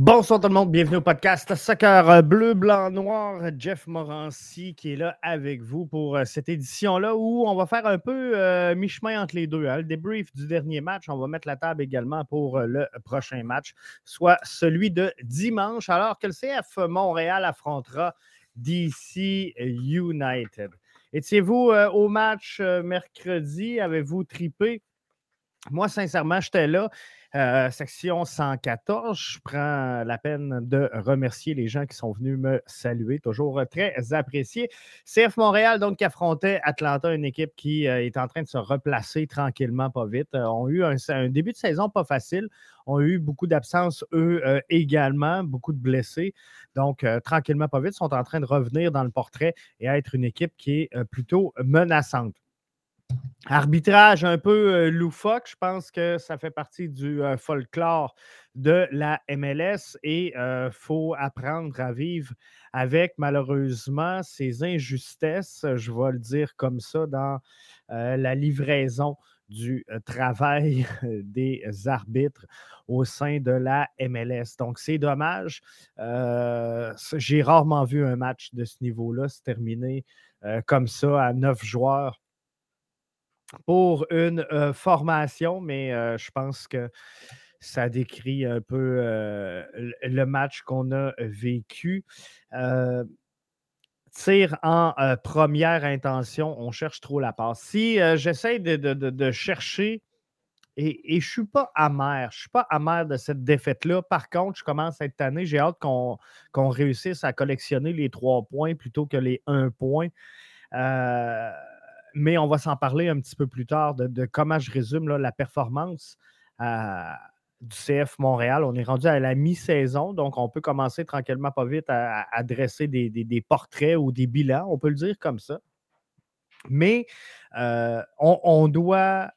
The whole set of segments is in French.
Bonsoir tout le monde, bienvenue au podcast Soccer Bleu, Blanc, Noir. Jeff Morancy qui est là avec vous pour euh, cette édition-là où on va faire un peu euh, mi-chemin entre les deux. hein. Le débrief du dernier match, on va mettre la table également pour euh, le prochain match, soit celui de dimanche, alors que le CF Montréal affrontera DC United. Étiez-vous au match mercredi? Avez-vous tripé? Moi, sincèrement, j'étais là. Euh, section 114, je prends la peine de remercier les gens qui sont venus me saluer, toujours euh, très apprécié. CF Montréal, donc, qui affrontait Atlanta, une équipe qui euh, est en train de se replacer tranquillement, pas vite. Euh, ont eu un, début de saison pas facile, ont eu beaucoup d'absences, eux également, beaucoup de blessés. Donc, tranquillement, pas vite, sont en train de revenir dans le portrait et être une équipe qui est plutôt menaçante. Arbitrage un peu euh, loufoque, je pense que ça fait partie du euh, folklore de la MLS et il faut apprendre à vivre avec malheureusement ces injustesses, je vais le dire comme ça, dans euh, la livraison du euh, travail des arbitres au sein de la MLS. Donc, c'est dommage. Euh, J'ai rarement vu un match de ce niveau-là se terminer euh, comme ça à neuf joueurs pour une formation, mais je pense que ça décrit un peu le match qu'on a vécu. Euh, tir en première intention, on cherche trop la passe. Si j'essaie de, chercher, et, je ne suis pas amer, je ne suis pas amer de cette défaite-là. Par contre, je commence à être tanné. J'ai hâte qu'on qu'on réussisse à collectionner les trois points plutôt que les un point. Euh, mais on va s'en parler un petit peu plus tard de, comment je résume la performance euh, du CF Montréal. On est rendu à la mi-saison, donc on peut commencer tranquillement, pas vite, à, dresser des, portraits ou des bilans, on peut le dire comme ça. Mais euh, on doit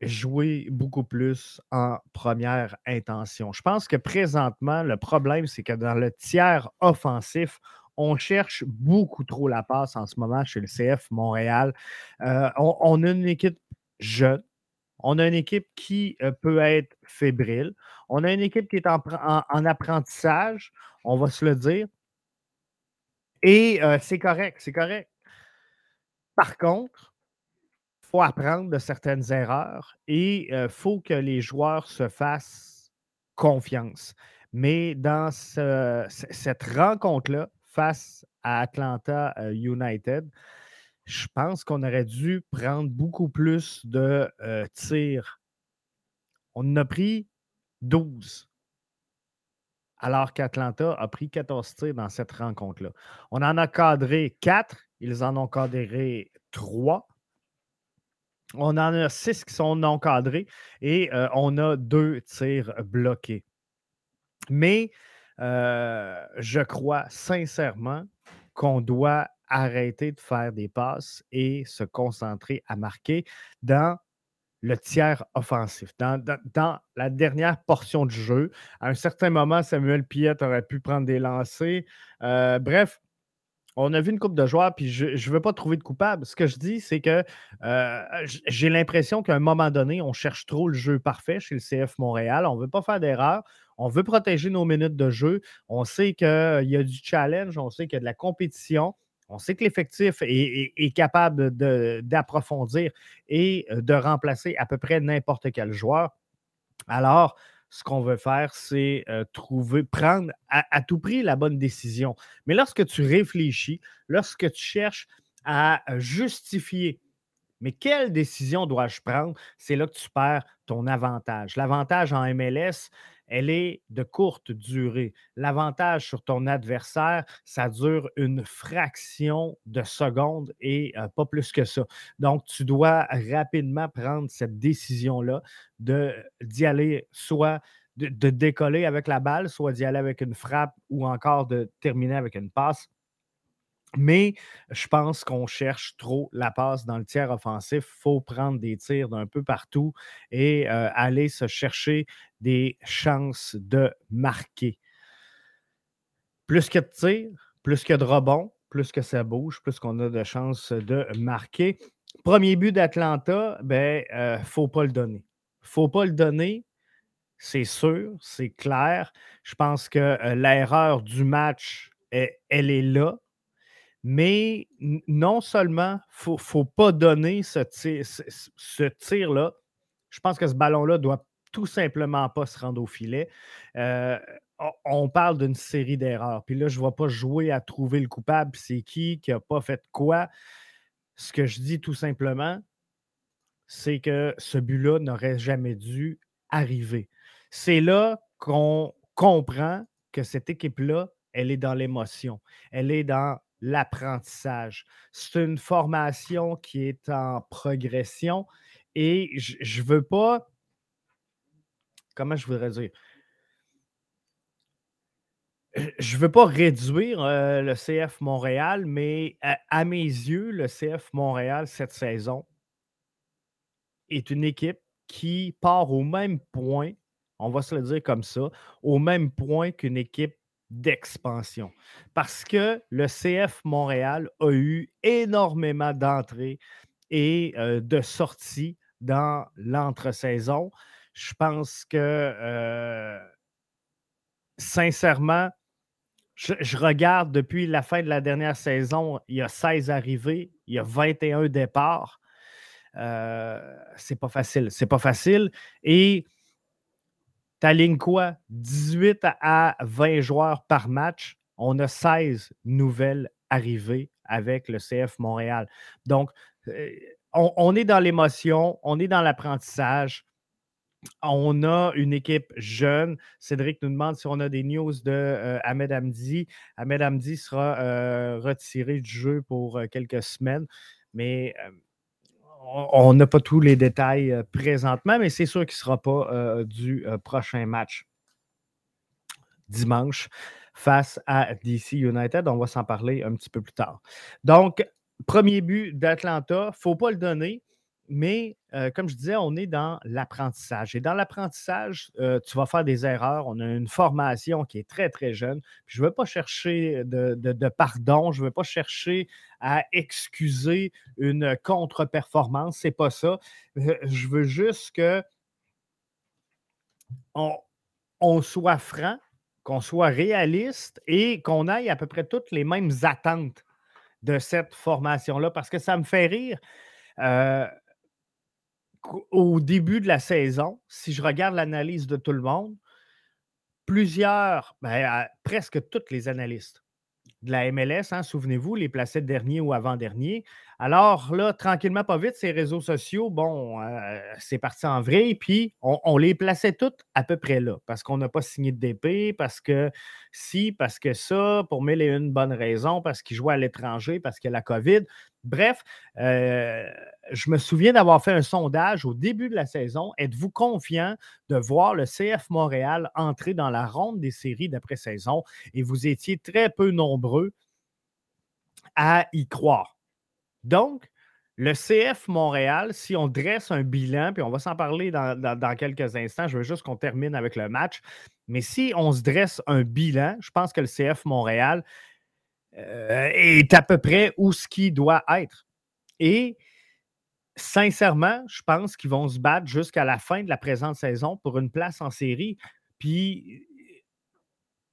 jouer beaucoup plus en première intention. Je pense que présentement, le problème, c'est que dans le tiers offensif, on cherche beaucoup trop la passe en ce moment chez le CF Montréal. Euh, on, a une équipe jeune. On a une équipe qui euh, peut être fébrile. On a une équipe qui est en, pr- en- en apprentissage, on va se le dire. Et euh, c'est correct, c'est correct. Par contre, il faut apprendre de certaines erreurs et il faut que les joueurs se fassent confiance. Mais dans cette rencontre-là, face à Atlanta euh, United, je pense qu'on aurait dû prendre beaucoup plus de euh, tirs. On en a pris 12, alors qu'Atlanta a pris 14 tirs dans cette rencontre-là. On en a cadré 4, ils en ont cadré 3. On en a 6 qui sont non cadrés et euh, on a deux tirs bloqués. Mais euh, je crois sincèrement qu'on doit arrêter de faire des passes et se concentrer à marquer dans le tiers offensif, dans, la dernière portion du jeu. À un certain moment, Samuel Piette aurait pu prendre des lancers. Euh, bref, on a vu une coupe de joueurs, puis je ne veux pas trouver de coupable. Ce que je dis, c'est que euh, j'ai l'impression qu'à un moment donné, on cherche trop le jeu parfait chez le CF Montréal. On ne veut pas faire d'erreur. On veut protéger nos minutes de jeu. On sait qu'il y a du challenge, on sait qu'il y a de la compétition. On sait que l'effectif est, capable d'approfondir et euh, de remplacer à peu près n'importe quel joueur. Alors, ce qu'on veut faire, c'est euh, trouver, prendre à, tout prix la bonne décision. Mais lorsque tu réfléchis, lorsque tu cherches à justifier, mais quelle décision dois-je prendre, c'est là que tu perds ton avantage. L'avantage en MLS, elle est de courte durée. L'avantage sur ton adversaire, ça dure une fraction de seconde et euh, pas plus que ça. Donc, tu dois rapidement prendre cette décision-là d'y aller soit de, décoller avec la balle, soit d'y aller avec une frappe ou encore de terminer avec une passe. Mais je pense qu'on cherche trop la passe dans le tiers offensif. Il faut prendre des tirs d'un peu partout et euh, aller se chercher des chances de marquer. Plus que de tirs, plus que de rebonds, plus que ça bouge, plus qu'on a de chances de marquer. Premier but d'Atlanta, ben, euh, faut pas le donner. Faut pas le donner, c'est sûr, c'est clair. Je pense que euh, l'erreur du match, elle est là mais non seulement il ne faut pas donner ce, tir, là je pense que ce ballon-là doit tout simplement pas se rendre au filet. Euh, on parle d'une série d'erreurs. Puis là, je ne vais pas jouer à trouver le coupable, c'est qui, qui n'a pas fait quoi. Ce que je dis tout simplement, c'est que ce but-là n'aurait jamais dû arriver. C'est là qu'on comprend que cette équipe-là, elle est dans l'émotion. Elle est dans l'apprentissage. C'est une formation qui est en progression et je ne veux pas, comment je voudrais dire, je ne veux pas réduire euh, le CF Montréal, mais à, mes yeux, le CF Montréal cette saison est une équipe qui part au même point, on va se le dire comme ça, au même point qu'une équipe d'expansion. Parce que le CF Montréal a eu énormément d'entrées et euh, de sorties dans l'entre-saison. Je pense que, euh, sincèrement, je, regarde depuis la fin de la dernière saison, il y a 16 arrivées, il y a 21 départs. Euh, c'est pas facile. C'est pas facile. Et T'alignes quoi? 18 à 20 joueurs par match. On a 16 nouvelles arrivées avec le CF Montréal. Donc, euh, on, est dans l'émotion, on est dans l'apprentissage. On a une équipe jeune. Cédric nous demande si on a des news de euh, Ahmed Hamdi. Ahmed Hamdi sera euh, retiré du jeu pour quelques semaines, mais on n'a pas tous les détails euh, présentement, mais c'est sûr qu'il ne sera pas euh, du euh, prochain match dimanche face à DC United. On va s'en parler un petit peu plus tard. Donc, premier but d'Atlanta, il ne faut pas le donner. Mais comme je disais, on est dans l'apprentissage. Et dans l'apprentissage, tu vas faire des erreurs. On a une formation qui est très, très jeune. je ne veux pas chercher de, pardon. Je ne veux pas chercher à excuser une contre-performance. Ce n'est pas ça. Je veux juste que on soit franc, qu'on soit réaliste et qu'on aille à peu près toutes les mêmes attentes de cette formation-là. Parce que ça me fait rire au début de la saison, si je regarde l'analyse de tout le monde, plusieurs, ben, presque tous les analystes de la MLS, hein, souvenez-vous, les placés derniers ou avant-derniers, Alors là, tranquillement, pas vite, ces réseaux sociaux, bon, euh, c'est parti en vrai. Puis on, les plaçait toutes à peu près là, parce qu'on n'a pas signé de DP, parce que si, parce que ça, pour mille et une bonnes raisons, parce qu'ils jouaient à l'étranger, parce que la COVID. Bref, euh, je me souviens d'avoir fait un sondage au début de la saison. Êtes-vous confiant de voir le CF Montréal entrer dans la ronde des séries d'après-saison? Et vous étiez très peu nombreux à y croire. Donc, le CF Montréal, si on dresse un bilan, puis on va s'en parler dans, quelques instants, je veux juste qu'on termine avec le match, mais si on se dresse un bilan, je pense que le CF Montréal euh, est à peu près où ce qui doit être. Et sincèrement, je pense qu'ils vont se battre jusqu'à la fin de la présente saison pour une place en série. Puis,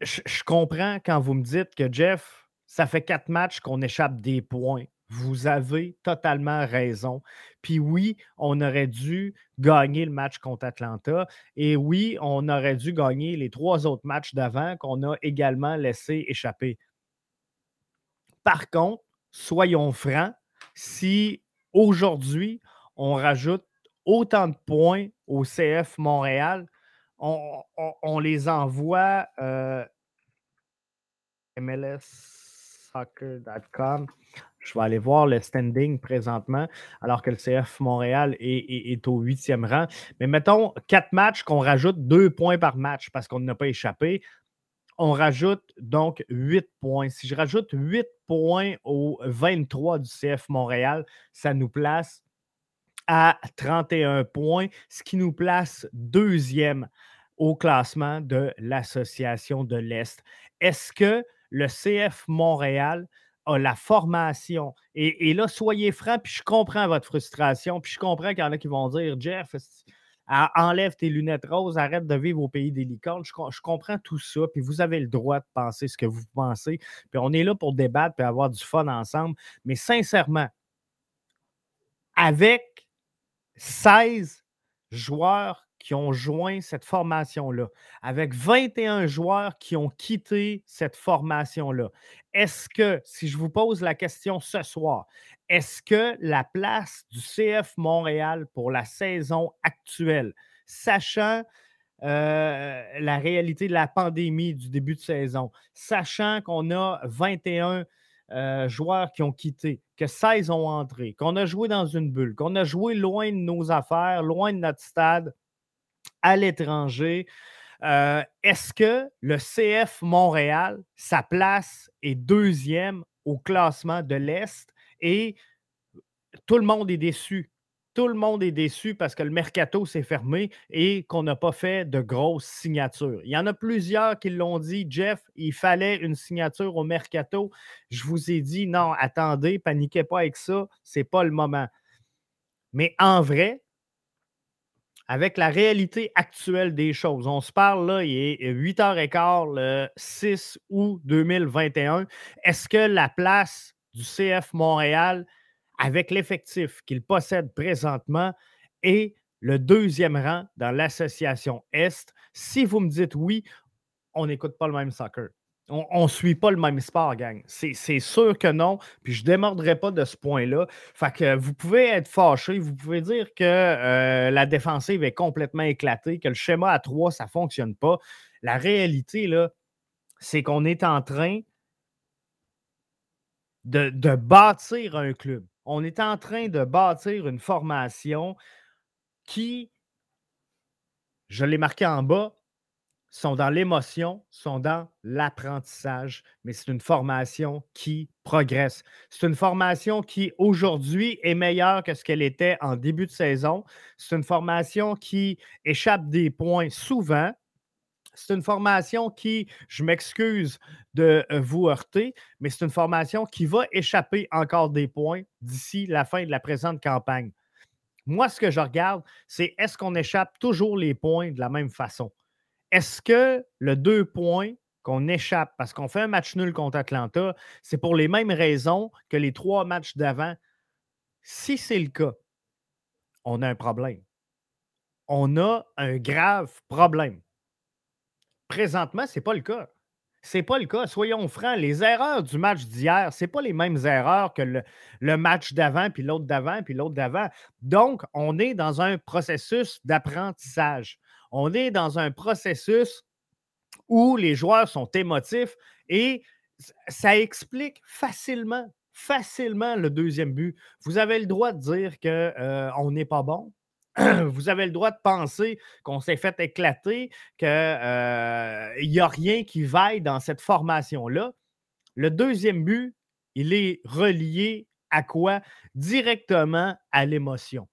je comprends quand vous me dites que Jeff, ça fait quatre matchs qu'on échappe des points. Vous avez totalement raison. Puis oui, on aurait dû gagner le match contre Atlanta. Et oui, on aurait dû gagner les trois autres matchs d'avant qu'on a également laissé échapper. Par contre, soyons francs, si aujourd'hui on rajoute autant de points au CF Montréal, on, les envoie euh, je vais aller voir le standing présentement, alors que le CF Montréal est, au huitième rang. Mais mettons quatre matchs qu'on rajoute deux points par match parce qu'on n'a pas échappé. On rajoute donc huit points. Si je rajoute huit points au 23 du CF Montréal, ça nous place à 31 points, ce qui nous place deuxième au classement de l'Association de l'Est. Est-ce que le CF Montréal la formation. Et, là, soyez francs, puis je comprends votre frustration, puis je comprends qu'il y en a qui vont dire Jeff, enlève tes lunettes roses, arrête de vivre au pays des licornes. Je, comprends tout ça, puis vous avez le droit de penser ce que vous pensez. Puis on est là pour débattre puis avoir du fun ensemble. Mais sincèrement, avec 16 joueurs qui ont joint cette formation-là, avec 21 joueurs qui ont quitté cette formation-là. Est-ce que, si je vous pose la question ce soir, est-ce que la place du CF Montréal pour la saison actuelle, sachant euh, la réalité de la pandémie du début de saison, sachant qu'on a 21 euh, joueurs qui ont quitté, que 16 ont entré, qu'on a joué dans une bulle, qu'on a joué loin de nos affaires, loin de notre stade, à l'étranger. Euh, est-ce que le CF Montréal, sa place est deuxième au classement de l'Est et tout le monde est déçu? Tout le monde est déçu parce que le mercato s'est fermé et qu'on n'a pas fait de grosses signatures. Il y en a plusieurs qui l'ont dit, Jeff, il fallait une signature au mercato. Je vous ai dit, non, attendez, paniquez pas avec ça, ce n'est pas le moment. Mais en vrai, avec la réalité actuelle des choses. On se parle là, il est 8h15 le 6 août 2021. Est-ce que la place du CF Montréal, avec l'effectif qu'il possède présentement, est le deuxième rang dans l'association Est? Si vous me dites oui, on n'écoute pas le même soccer. On ne suit pas le même sport, gang. C'est sûr que non. Puis je ne démordrai pas de ce point-là. Fait que vous pouvez être fâché, vous pouvez dire que euh, la défensive est complètement éclatée, que le schéma à trois, ça ne fonctionne pas. La réalité, là, c'est qu'on est en train de, de bâtir un club. On est en train de bâtir une formation qui, je l'ai marqué en bas, sont dans l'émotion, sont dans l'apprentissage, mais c'est une formation qui progresse. C'est une formation qui, aujourd'hui, est meilleure que ce qu'elle était en début de saison. C'est une formation qui échappe des points souvent. C'est une formation qui, je m'excuse de euh, vous heurter, mais c'est une formation qui va échapper encore des points d'ici la fin de la présente campagne. Moi, ce que je regarde, c'est est-ce qu'on échappe toujours les points de la même façon? Est-ce que le deux points qu'on échappe parce qu'on fait un match nul contre Atlanta, c'est pour les mêmes raisons que les trois matchs d'avant? Si c'est le cas, on a un problème. On a un grave problème. Présentement, ce n'est pas le cas. Ce n'est pas le cas. Soyons francs, les erreurs du match d'hier, ce pas les mêmes erreurs que le match d'avant, puis l'autre d'avant, puis l'autre d'avant. Donc, on est dans un processus d'apprentissage. On est dans un processus où les joueurs sont émotifs et ça explique facilement, facilement le deuxième but. Vous avez le droit de dire qu'on euh, n'est pas bon. Vous avez le droit de penser qu'on s'est fait éclater, qu'il euh, n'y a rien qui vaille dans cette formation-là. Le deuxième but, il est relié à quoi? Directement à l'émotion.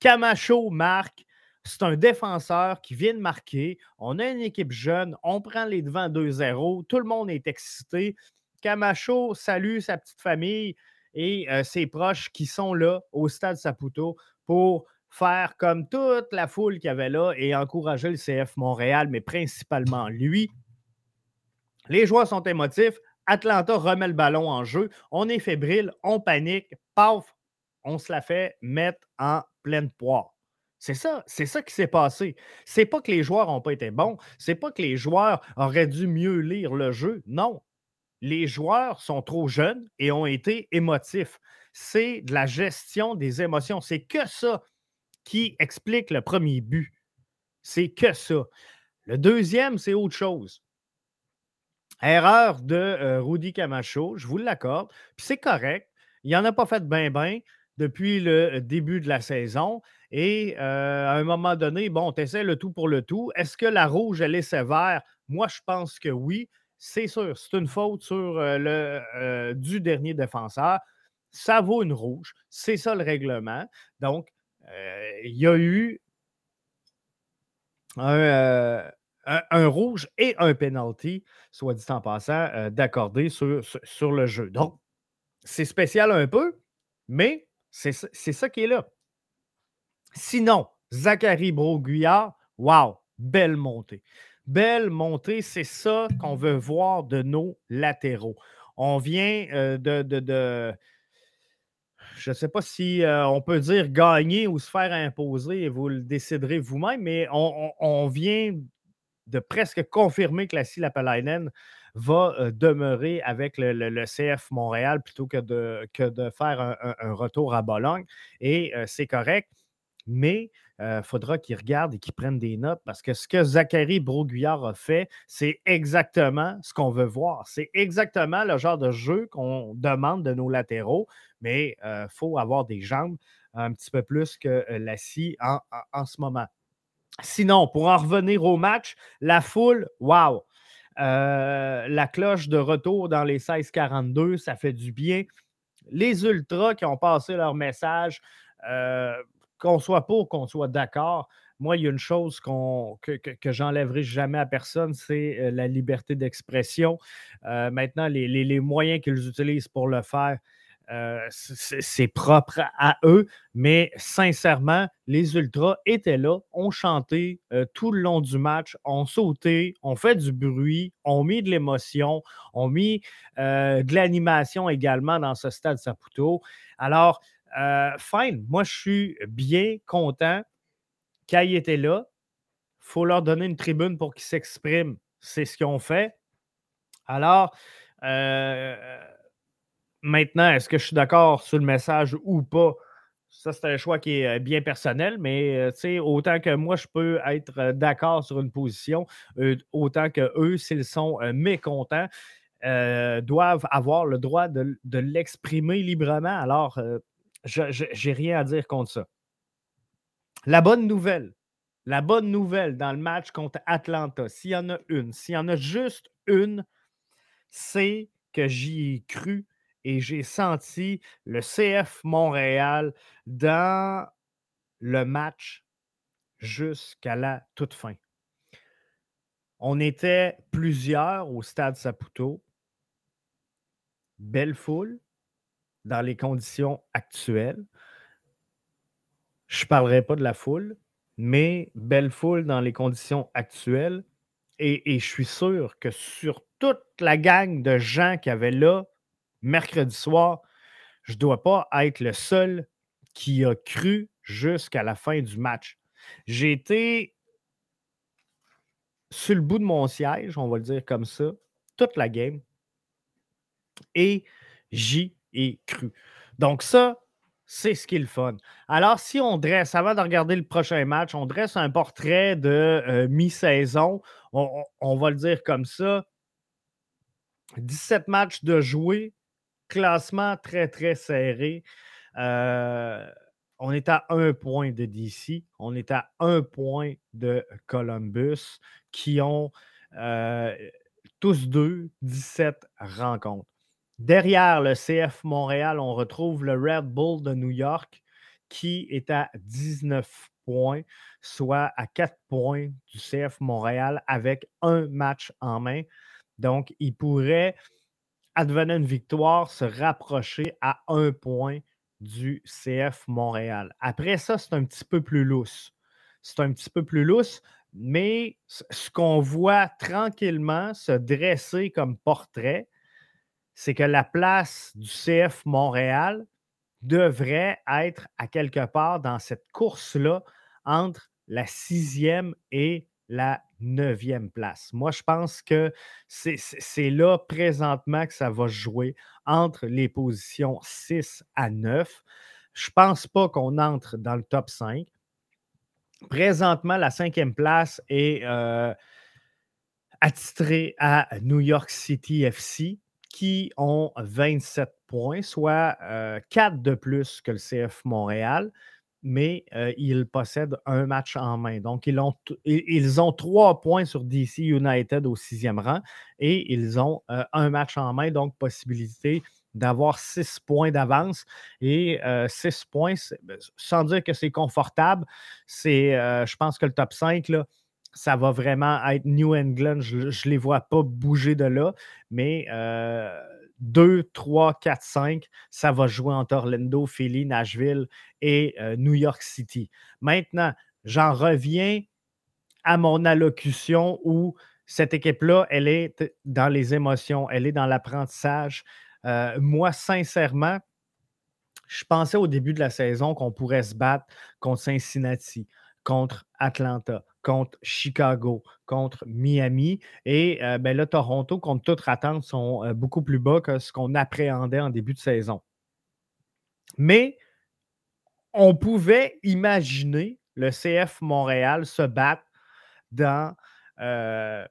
Camacho marque, c'est un défenseur qui vient de marquer. On a une équipe jeune. On prend les devants 2-0. Tout le monde est excité. Camacho salue sa petite famille et euh, ses proches qui sont là au stade Saputo pour faire comme toute la foule qu'il y avait là et encourager le CF Montréal, mais principalement lui. Les joueurs sont émotifs. Atlanta remet le ballon en jeu. On est fébrile, on panique. Paf, on se la fait mettre en pleine poire. C'est ça, c'est ça qui s'est passé. C'est pas que les joueurs n'ont pas été bons, c'est pas que les joueurs auraient dû mieux lire le jeu. Non. Les joueurs sont trop jeunes et ont été émotifs. C'est de la gestion des émotions. C'est que ça qui explique le premier but. C'est que ça. Le deuxième, c'est autre chose. Erreur de euh, Rudy Camacho, je vous l'accorde. Puis c'est correct. Il n'en a pas fait bien, bien depuis le début de la saison. Et euh, à un moment donné, bon, tu essaies le tout pour le tout. Est-ce que la rouge, elle est sévère? Moi, je pense que oui. C'est sûr, c'est une faute sur euh, le, euh, du dernier défenseur. Ça vaut une rouge. C'est ça le règlement. Donc, il y a eu un, rouge et un penalty, soit dit en passant, d'accorder sur, sur, le jeu. Donc, c'est spécial un peu, mais c'est ça qui est là. Sinon, Zachary Broguillard, wow, belle montée. Belle montée, c'est ça qu'on veut voir de nos latéraux. On vient euh, de, je ne sais pas si euh, on peut dire gagner ou se faire imposer, et vous le déciderez vous-même, mais on, vient de presque confirmer que la Lapalainen va euh, demeurer avec le, CF Montréal plutôt que de, faire un, retour à Bologne. Et c'est correct mais il faudra qu'ils regardent et qu'ils prennent des notes parce que ce que Zachary Broguillard a fait, c'est exactement ce qu'on veut voir. C'est exactement le genre de jeu qu'on demande de nos latéraux, mais il faut avoir des jambes un petit peu plus que la scie en, ce moment. Sinon, pour en revenir au match, la foule, wow! la cloche de retour dans les 16-42, ça fait du bien. Les Ultras qui ont passé leur message, qu'on soit pour, qu'on soit d'accord, moi, il y a une chose que, j'enlèverai jamais à personne, c'est euh, la liberté d'expression. Euh, maintenant, les, moyens qu'ils utilisent pour le faire, euh, c'est propre à eux, mais sincèrement, les Ultras étaient là, ont chanté tout le long du match, ont sauté, ont fait du bruit, ont mis de l'émotion, ont mis de l'animation également dans ce stade Saputo. Alors, euh, fine, moi je suis bien content qu'ils étaient là. Il faut leur donner une tribune pour qu'ils s'expriment. C'est ce qu'ils ont fait. Alors, euh, maintenant, est-ce que je suis d'accord sur le message ou pas? Ça, c'est un choix qui est euh, bien personnel, mais autant que moi, je peux être d'accord sur une position, autant que eux, s'ils sont mécontents, doivent avoir le droit de l'exprimer librement. Alors, je n'ai rien à dire contre ça. La bonne nouvelle, la bonne nouvelle dans le match contre Atlanta, s'il y en a une, s'il y en a juste une, c'est que j'y ai cru et j'ai senti le CF Montréal dans le match jusqu'à la toute fin. On était plusieurs au stade Saputo. Belle foule, dans les conditions actuelles. Je ne parlerai pas de la foule, mais belle foule dans les conditions actuelles. Et, je suis sûr que sur toute la gang de gens qui avaient là mercredi soir, je ne dois pas être le seul qui a cru jusqu'à la fin du match. J'ai été sur le bout de mon siège, on va le dire comme ça, toute la game. Et j'y ai cru. Donc, ça, c'est ce qui est le fun. Alors, si on dresse, avant de regarder le prochain match, on dresse un portrait de euh, mi-saison, on, on va le dire comme ça. 17 matchs de jouer, classement très, très serré. Euh, on est à un point de DC, on est à un point de Columbus, qui ont euh, tous deux 17 rencontres. Derrière le CF Montréal, on retrouve le Red Bull de New York, qui est à 19 points, soit à 4 points du CF Montréal avec un match en main. Donc, il pourrait, advenant une victoire, se rapprocher à un point du CF Montréal. Après ça, c'est un petit peu plus lousse. C'est un petit peu plus lousse, mais ce qu'on voit tranquillement se dresser comme portrait, c'est que la place du CF Montréal devrait être à quelque part dans cette course-là entre la sixième et la neuvième place. Moi, je pense que c'est là présentement que ça va jouer entre les positions 6 à 9. Je ne pense pas qu'on entre dans le top 5. Présentement, la cinquième place est euh, attitrée à New York City FC qui ont 27 points, soit 4 euh, de plus que le CF Montréal mais ils possèdent un match en main. Donc, ils ont, ils ont trois points sur DC United au sixième rang et ils ont un match en main, donc possibilité d'avoir six points d'avance. Et six points, ben, sans dire que c'est confortable, c'est, je pense que le top 5, là, ça va vraiment être New England. Je ne les vois pas bouger de là, mais 2, 3, 4, 5, ça va jouer entre Orlando, Philly, Nashville et euh, New York City. Maintenant, j'en reviens à mon allocution où cette équipe-là, elle est dans les émotions, elle est dans l'apprentissage. Euh, moi, sincèrement, je pensais au début de la saison qu'on pourrait se battre contre Cincinnati, contre Atlanta, contre Chicago, contre Miami. Et euh, ben là, Toronto, contre toute attente, sont euh, beaucoup plus bas que ce qu'on appréhendait en début de saison. Mais on pouvait imaginer le CF Montréal se battre dans euh,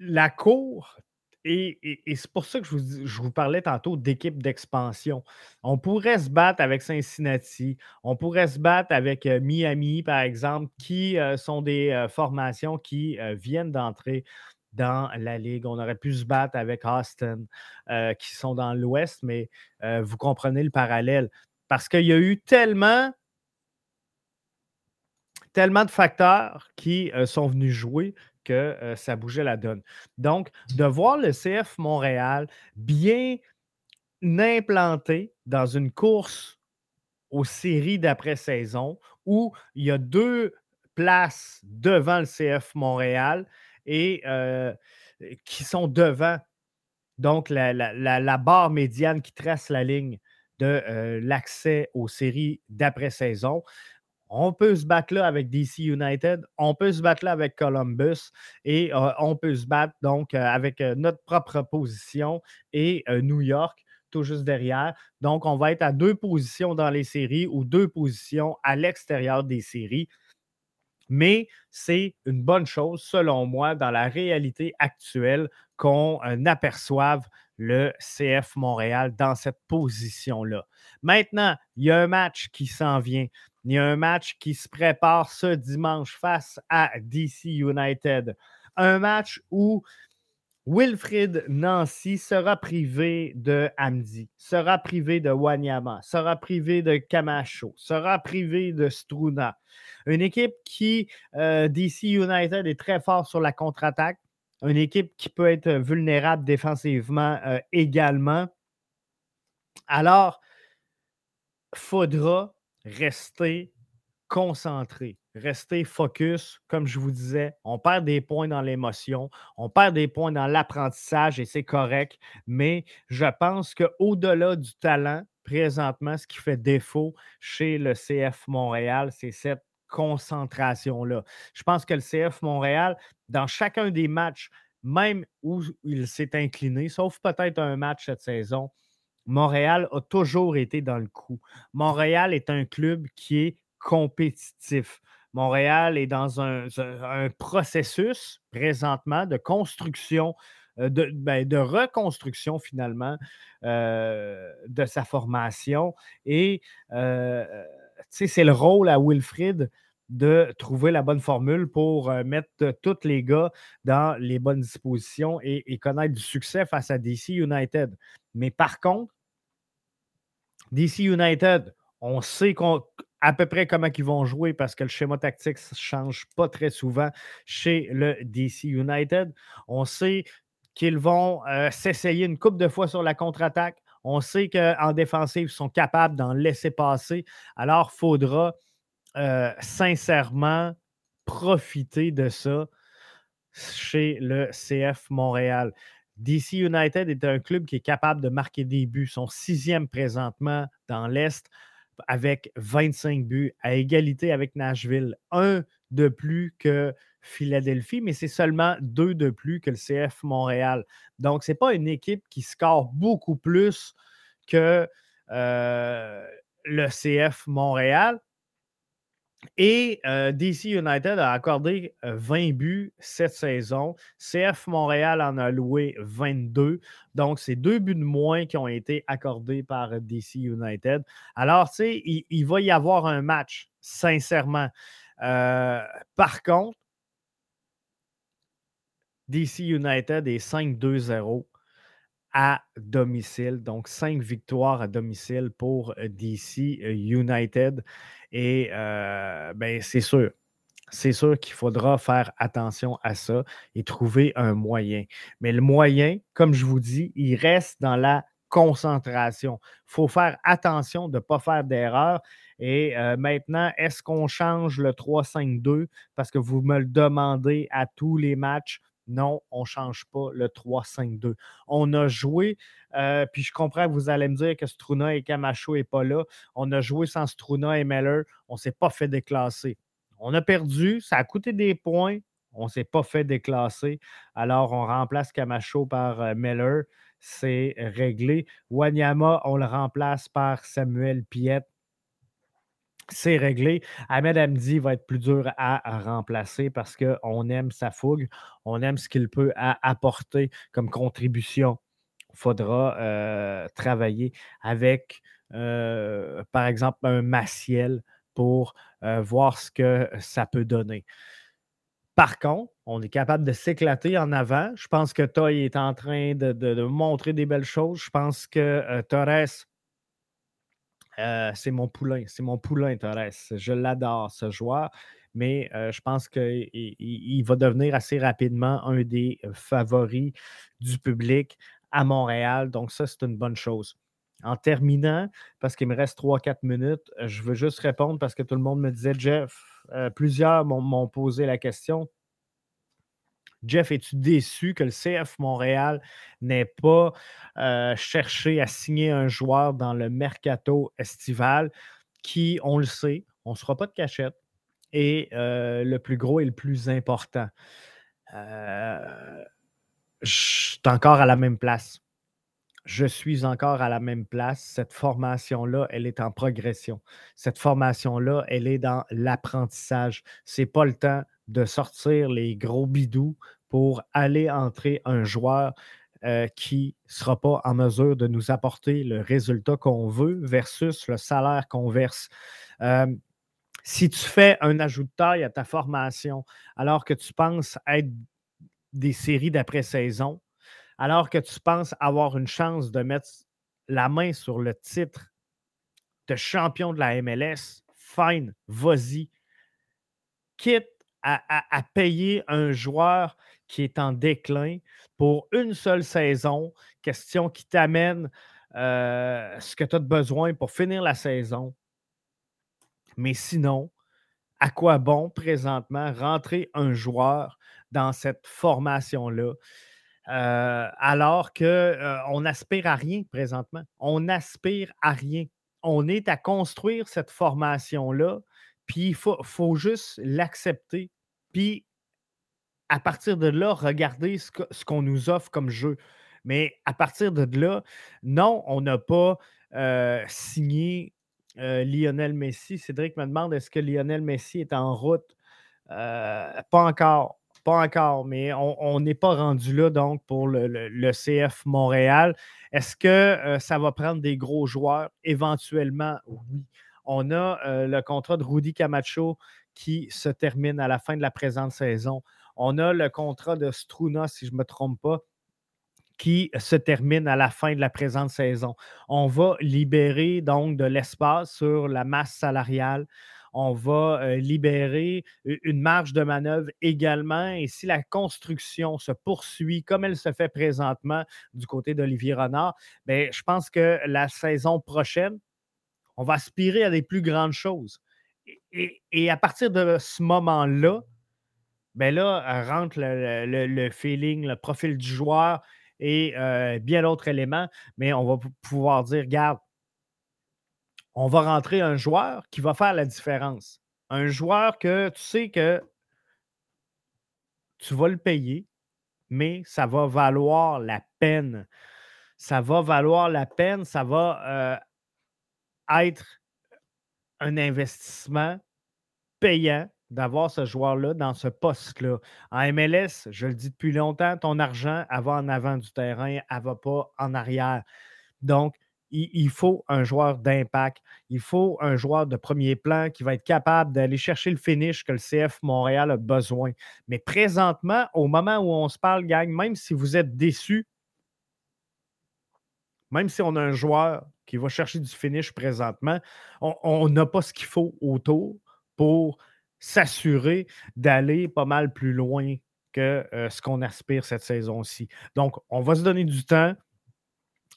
la cour et, c'est pour ça que je vous, parlais tantôt d'équipe d'expansion. On pourrait se battre avec Cincinnati, on pourrait se battre avec Miami, par exemple, qui sont des formations qui viennent d'entrer dans la ligue. On aurait pu se battre avec Austin, qui sont dans l'Ouest, mais vous comprenez le parallèle. Parce qu'il y a eu tellement, tellement de facteurs qui sont venus jouer que ça bougeait la donne. Donc, de voir le CF Montréal bien implanté dans une course aux séries d'après-saison où il y a deux places devant le CF Montréal et qui sont devant donc la, barre médiane qui trace la ligne de l'accès aux séries d'après-saison. On peut se battre là avec DC United, on peut se battre là avec Columbus et euh, on peut se battre donc euh, avec euh, notre propre position et New York tout juste derrière. Donc, on va être à deux positions dans les séries ou deux positions à l'extérieur des séries. Mais c'est une bonne chose, selon moi, dans la réalité actuelle, qu'on aperçoive le CF Montréal dans cette position-là. Maintenant, il y a un match qui s'en vient. Il y a un match qui se prépare ce dimanche face à DC United. Un match où Wilfrid Nancy sera privé de Hamdi, sera privé de Wanyama, sera privé de Camacho, sera privé de Struna. Une équipe qui, euh, DC United, est très fort sur la contre-attaque. Une équipe qui peut être vulnérable défensivement euh, également. Alors, faudra rester concentré, rester focus. Comme je vous disais, on perd des points dans l'émotion, on perd des points dans l'apprentissage et c'est correct. Mais je pense qu'au-delà du talent, présentement, ce qui fait défaut chez le CF Montréal, c'est cette concentration-là. Je pense que le CF Montréal, dans chacun des matchs même où il s'est incliné, sauf peut-être un match cette saison, Montréal a toujours été dans le coup. Montréal est un club qui est compétitif. Montréal est dans un, processus présentement de construction, euh, de, ben, de reconstruction finalement euh, de sa formation. Et euh, c'est le rôle à Wilfrid de trouver la bonne formule pour mettre tous les gars dans les bonnes dispositions et, connaître du succès face à DC United. Mais par contre, DC United, on sait à peu près comment ils vont jouer parce que le schéma tactique ne change pas très souvent chez le DC United. On sait qu'ils vont s'essayer une coupe de fois sur la contre-attaque. On sait qu'en défensive, ils sont capables d'en laisser passer. Alors, faudra euh, sincèrement profiter de ça chez le CF Montréal. DC United est un club qui est capable de marquer des buts. Son sixième présentement dans l'Est avec 25 buts à égalité avec Nashville. Un de plus que Philadelphie, mais c'est seulement deux de plus que le CF Montréal. Donc, ce n'est pas une équipe qui score beaucoup plus que euh, le CF Montréal. Et euh, DC United a accordé 20 euh, buts cette saison. CF Montréal en a loué 22. Donc, c'est deux buts de moins qui ont été accordés par DC United. Alors, tu sais, il, va y avoir un match, sincèrement. par contre, DC United est 5-2-0 à domicile. Donc, cinq victoires à domicile pour euh, DC euh, United. Et euh, ben, c'est sûr, c'est sûr qu'il faudra faire attention à ça et trouver un moyen. Mais le moyen, comme je vous dis, il reste dans la concentration. Il faut faire attention de ne pas faire d'erreur. Et maintenant, est-ce qu'on change le 3-5-2 parce que vous me le demandez à tous les matchs? Non, on ne change pas le 3-5-2. On a joué, euh, puis je comprends que vous allez me dire que Struna et Camacho n'est pas là. On a joué sans Struna et Meller. On ne s'est pas fait déclasser. On a perdu, ça a coûté des points. On ne s'est pas fait déclasser. Alors, on remplace Camacho par euh, Meller. C'est réglé. Wanyama, on le remplace par Samuel Piette c'est réglé. Ahmed Hamdi va être plus dur à, remplacer parce qu'on aime sa fougue, on aime ce qu'il peut apporter comme contribution. Il faudra euh, travailler avec, euh, par exemple, un Maciel pour euh, voir ce que ça peut donner. Par contre, on est capable de s'éclater en avant. Je pense que Toy est en train de, de, montrer des belles choses. Je pense que Torres euh, c'est mon poulain, c'est mon poulain, Torres. Je l'adore, ce joueur, mais euh, je pense qu'il va devenir assez rapidement un des euh, favoris du public à Montréal. Donc, ça, c'est une bonne chose. En terminant, parce qu'il me reste 3-4 minutes, je veux juste répondre parce que tout le monde me disait, Jeff, plusieurs m'ont posé la question. Jeff, es-tu déçu que le CF Montréal n'ait pas euh, cherché à signer un joueur dans le mercato estival qui, on le sait, on ne sera pas de cachette, est euh, le plus gros et le plus important? Euh, je suis encore à la même place. Je suis encore à la même place. Cette formation-là, elle est en progression. Cette formation-là, elle est dans l'apprentissage. Ce n'est pas le temps de sortir les gros bidous pour aller entrer un joueur euh, qui ne sera pas en mesure de nous apporter le résultat qu'on veut versus le salaire qu'on verse. Euh, si tu fais un ajout de taille à ta formation alors que tu penses être des séries d'après-saison, alors que tu penses avoir une chance de mettre la main sur le titre de champion de la MLS, fine, vas-y. Quitte à, payer un joueur qui est en déclin pour une seule saison, question qui t'amène euh, ce que tu as besoin pour finir la saison. Mais sinon, à quoi bon présentement rentrer un joueur dans cette formation-là? Euh, alors qu'on euh, n'aspire à rien présentement. On n'aspire à rien. On est à construire cette formation-là puis il faut, juste l'accepter. Puis à partir de là, regarder ce qu'on nous offre comme jeu. Mais à partir de là, non, on n'a pas euh, signé euh, Lionel Messi. Cédric me demande est-ce que Lionel Messi est en route? Pas encore. Pas encore, mais on n'est pas rendu là donc pour le, CF Montréal. Est-ce que ça va prendre des gros joueurs? Éventuellement, oui. On a le contrat de Rudy Camacho qui se termine à la fin de la présente saison. On a le contrat de Struna, si je ne me trompe pas, qui se termine à la fin de la présente saison. On va libérer donc de l'espace sur la masse salariale. On va euh, libérer une marge de manœuvre également. Et si la construction se poursuit comme elle se fait présentement du côté d'Olivier Renard, bien, je pense que la saison prochaine, on va aspirer à des plus grandes choses. Et, à partir de ce moment-là, ben là, rentre le, feeling, le profil du joueur et euh, bien d'autres éléments, mais on va pouvoir dire, regarde, on va rentrer un joueur qui va faire la différence. Un joueur que tu sais que tu vas le payer, mais ça va valoir la peine. Ça va valoir la peine, ça va euh, être un investissement payant d'avoir ce joueur-là dans ce poste-là. En MLS, je le dis depuis longtemps, ton argent, elle va en avant du terrain, elle ne va pas en arrière. Donc, il, faut un joueur d'impact. Il faut un joueur de premier plan qui va être capable d'aller chercher le finish que le CF Montréal a besoin. Mais présentement, au moment où on se parle, gang, même si vous êtes déçu, même si on a un joueur qui va chercher du finish présentement, on n'a pas ce qu'il faut autour pour s'assurer d'aller pas mal plus loin que euh, ce qu'on aspire cette saison-ci. Donc, on va se donner du temps.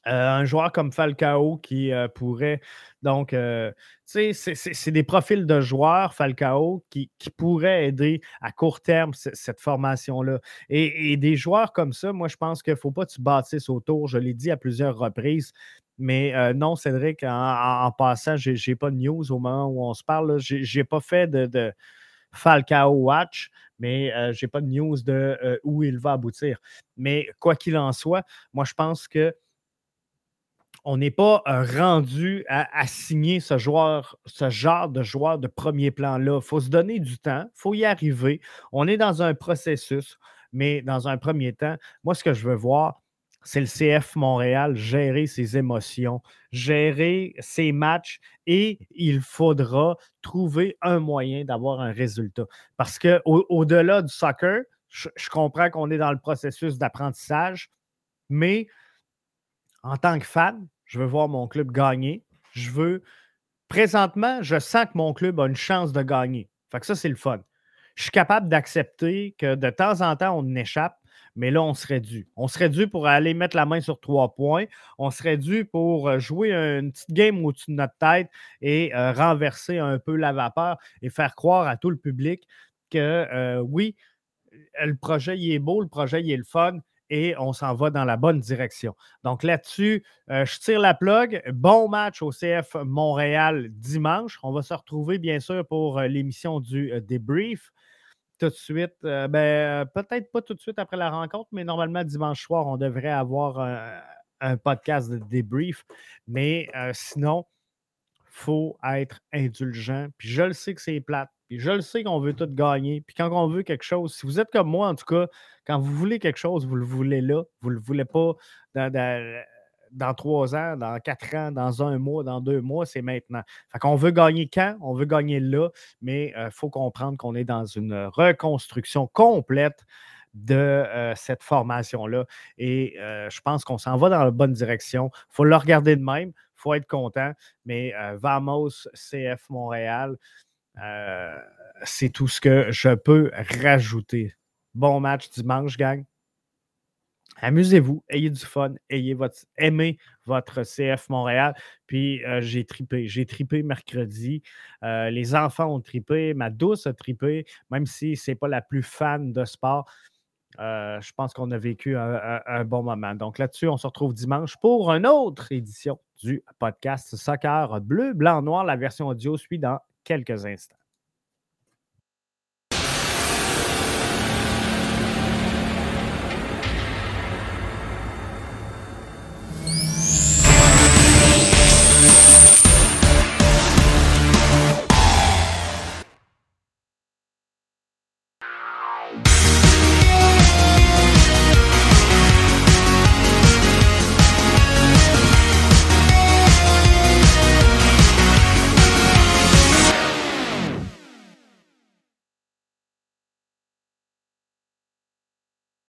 Euh, un joueur comme Falcao qui euh, pourrait, donc, tu sais, c'est des profils de joueurs, Falcao, qui, qui pourraient aider à court terme cette formation-là. Et, des joueurs comme ça, moi, je pense qu'il ne faut pas que tu bâtisses autour. Je l'ai dit à plusieurs reprises. Mais non, Cédric, en, passant, je n'ai pas de news au moment où on se parle. Je n'ai pas fait de, Falcao Watch, mais je n'ai pas de news de où il va aboutir. Mais quoi qu'il en soit, moi, je pense que on n'est pas rendu à, signer ce joueur, ce genre de joueur de premier plan-là. Il faut se donner du temps, il faut y arriver. On est dans un processus, mais dans un premier temps, moi, ce que je veux voir, c'est le CF Montréal gérer ses émotions, gérer ses matchs et il faudra trouver un moyen d'avoir un résultat. Parce qu'au-delà du soccer, je, comprends qu'on est dans le processus d'apprentissage, mais en tant que fan, je veux voir mon club gagner. Je veux. Présentement, je sens que mon club a une chance de gagner. Fait que ça, c'est le fun. Je suis capable d'accepter que de temps en temps, on échappe mais là, on serait dû. On serait dû pour aller mettre la main sur trois points. On serait dû pour euh, jouer une petite game au-dessus de notre tête et euh, renverser un peu la vapeur et faire croire à tout le public que euh, oui, le projet il est beau, le projet il est le fun, et on s'en va dans la bonne direction. Donc là-dessus, je tire la plug. Bon match au CF Montréal dimanche. On va se retrouver bien sûr pour l'émission du débrief tout de suite. Euh, ben, peut-être pas tout de suite après la rencontre, mais normalement, dimanche soir, on devrait avoir un, podcast de débrief. Mais euh, sinon, il faut être indulgent. Puis je le sais que c'est plate. Je le sais qu'on veut tout gagner. Puis quand on veut quelque chose, si vous êtes comme moi, en tout cas, quand vous voulez quelque chose, vous le voulez là. Vous ne le voulez pas dans trois ans, dans quatre ans, dans un mois, dans deux mois, c'est maintenant. Fait qu'on veut gagner quand? On veut gagner là, mais il euh, faut comprendre qu'on est dans une reconstruction complète de euh, cette formation-là. Et euh, je pense qu'on s'en va dans la bonne direction. Il faut le regarder de même, il faut être content. Mais Vamos, CF Montréal, c'est tout ce que je peux rajouter. Bon match dimanche, gang. Amusez-vous, ayez du fun, ayez votre, aimez votre CF Montréal. Puis euh, j'ai tripé, j'ai tripé mercredi. Euh, les enfants ont tripé, ma douce a tripé, même si ce n'est pas la plus fan de sport. Euh, je pense qu'on a vécu un, bon moment. Donc là-dessus, on se retrouve dimanche pour une autre édition du podcast Soccer Bleu, Blanc, Noir. La version audio suit dans quelques instants.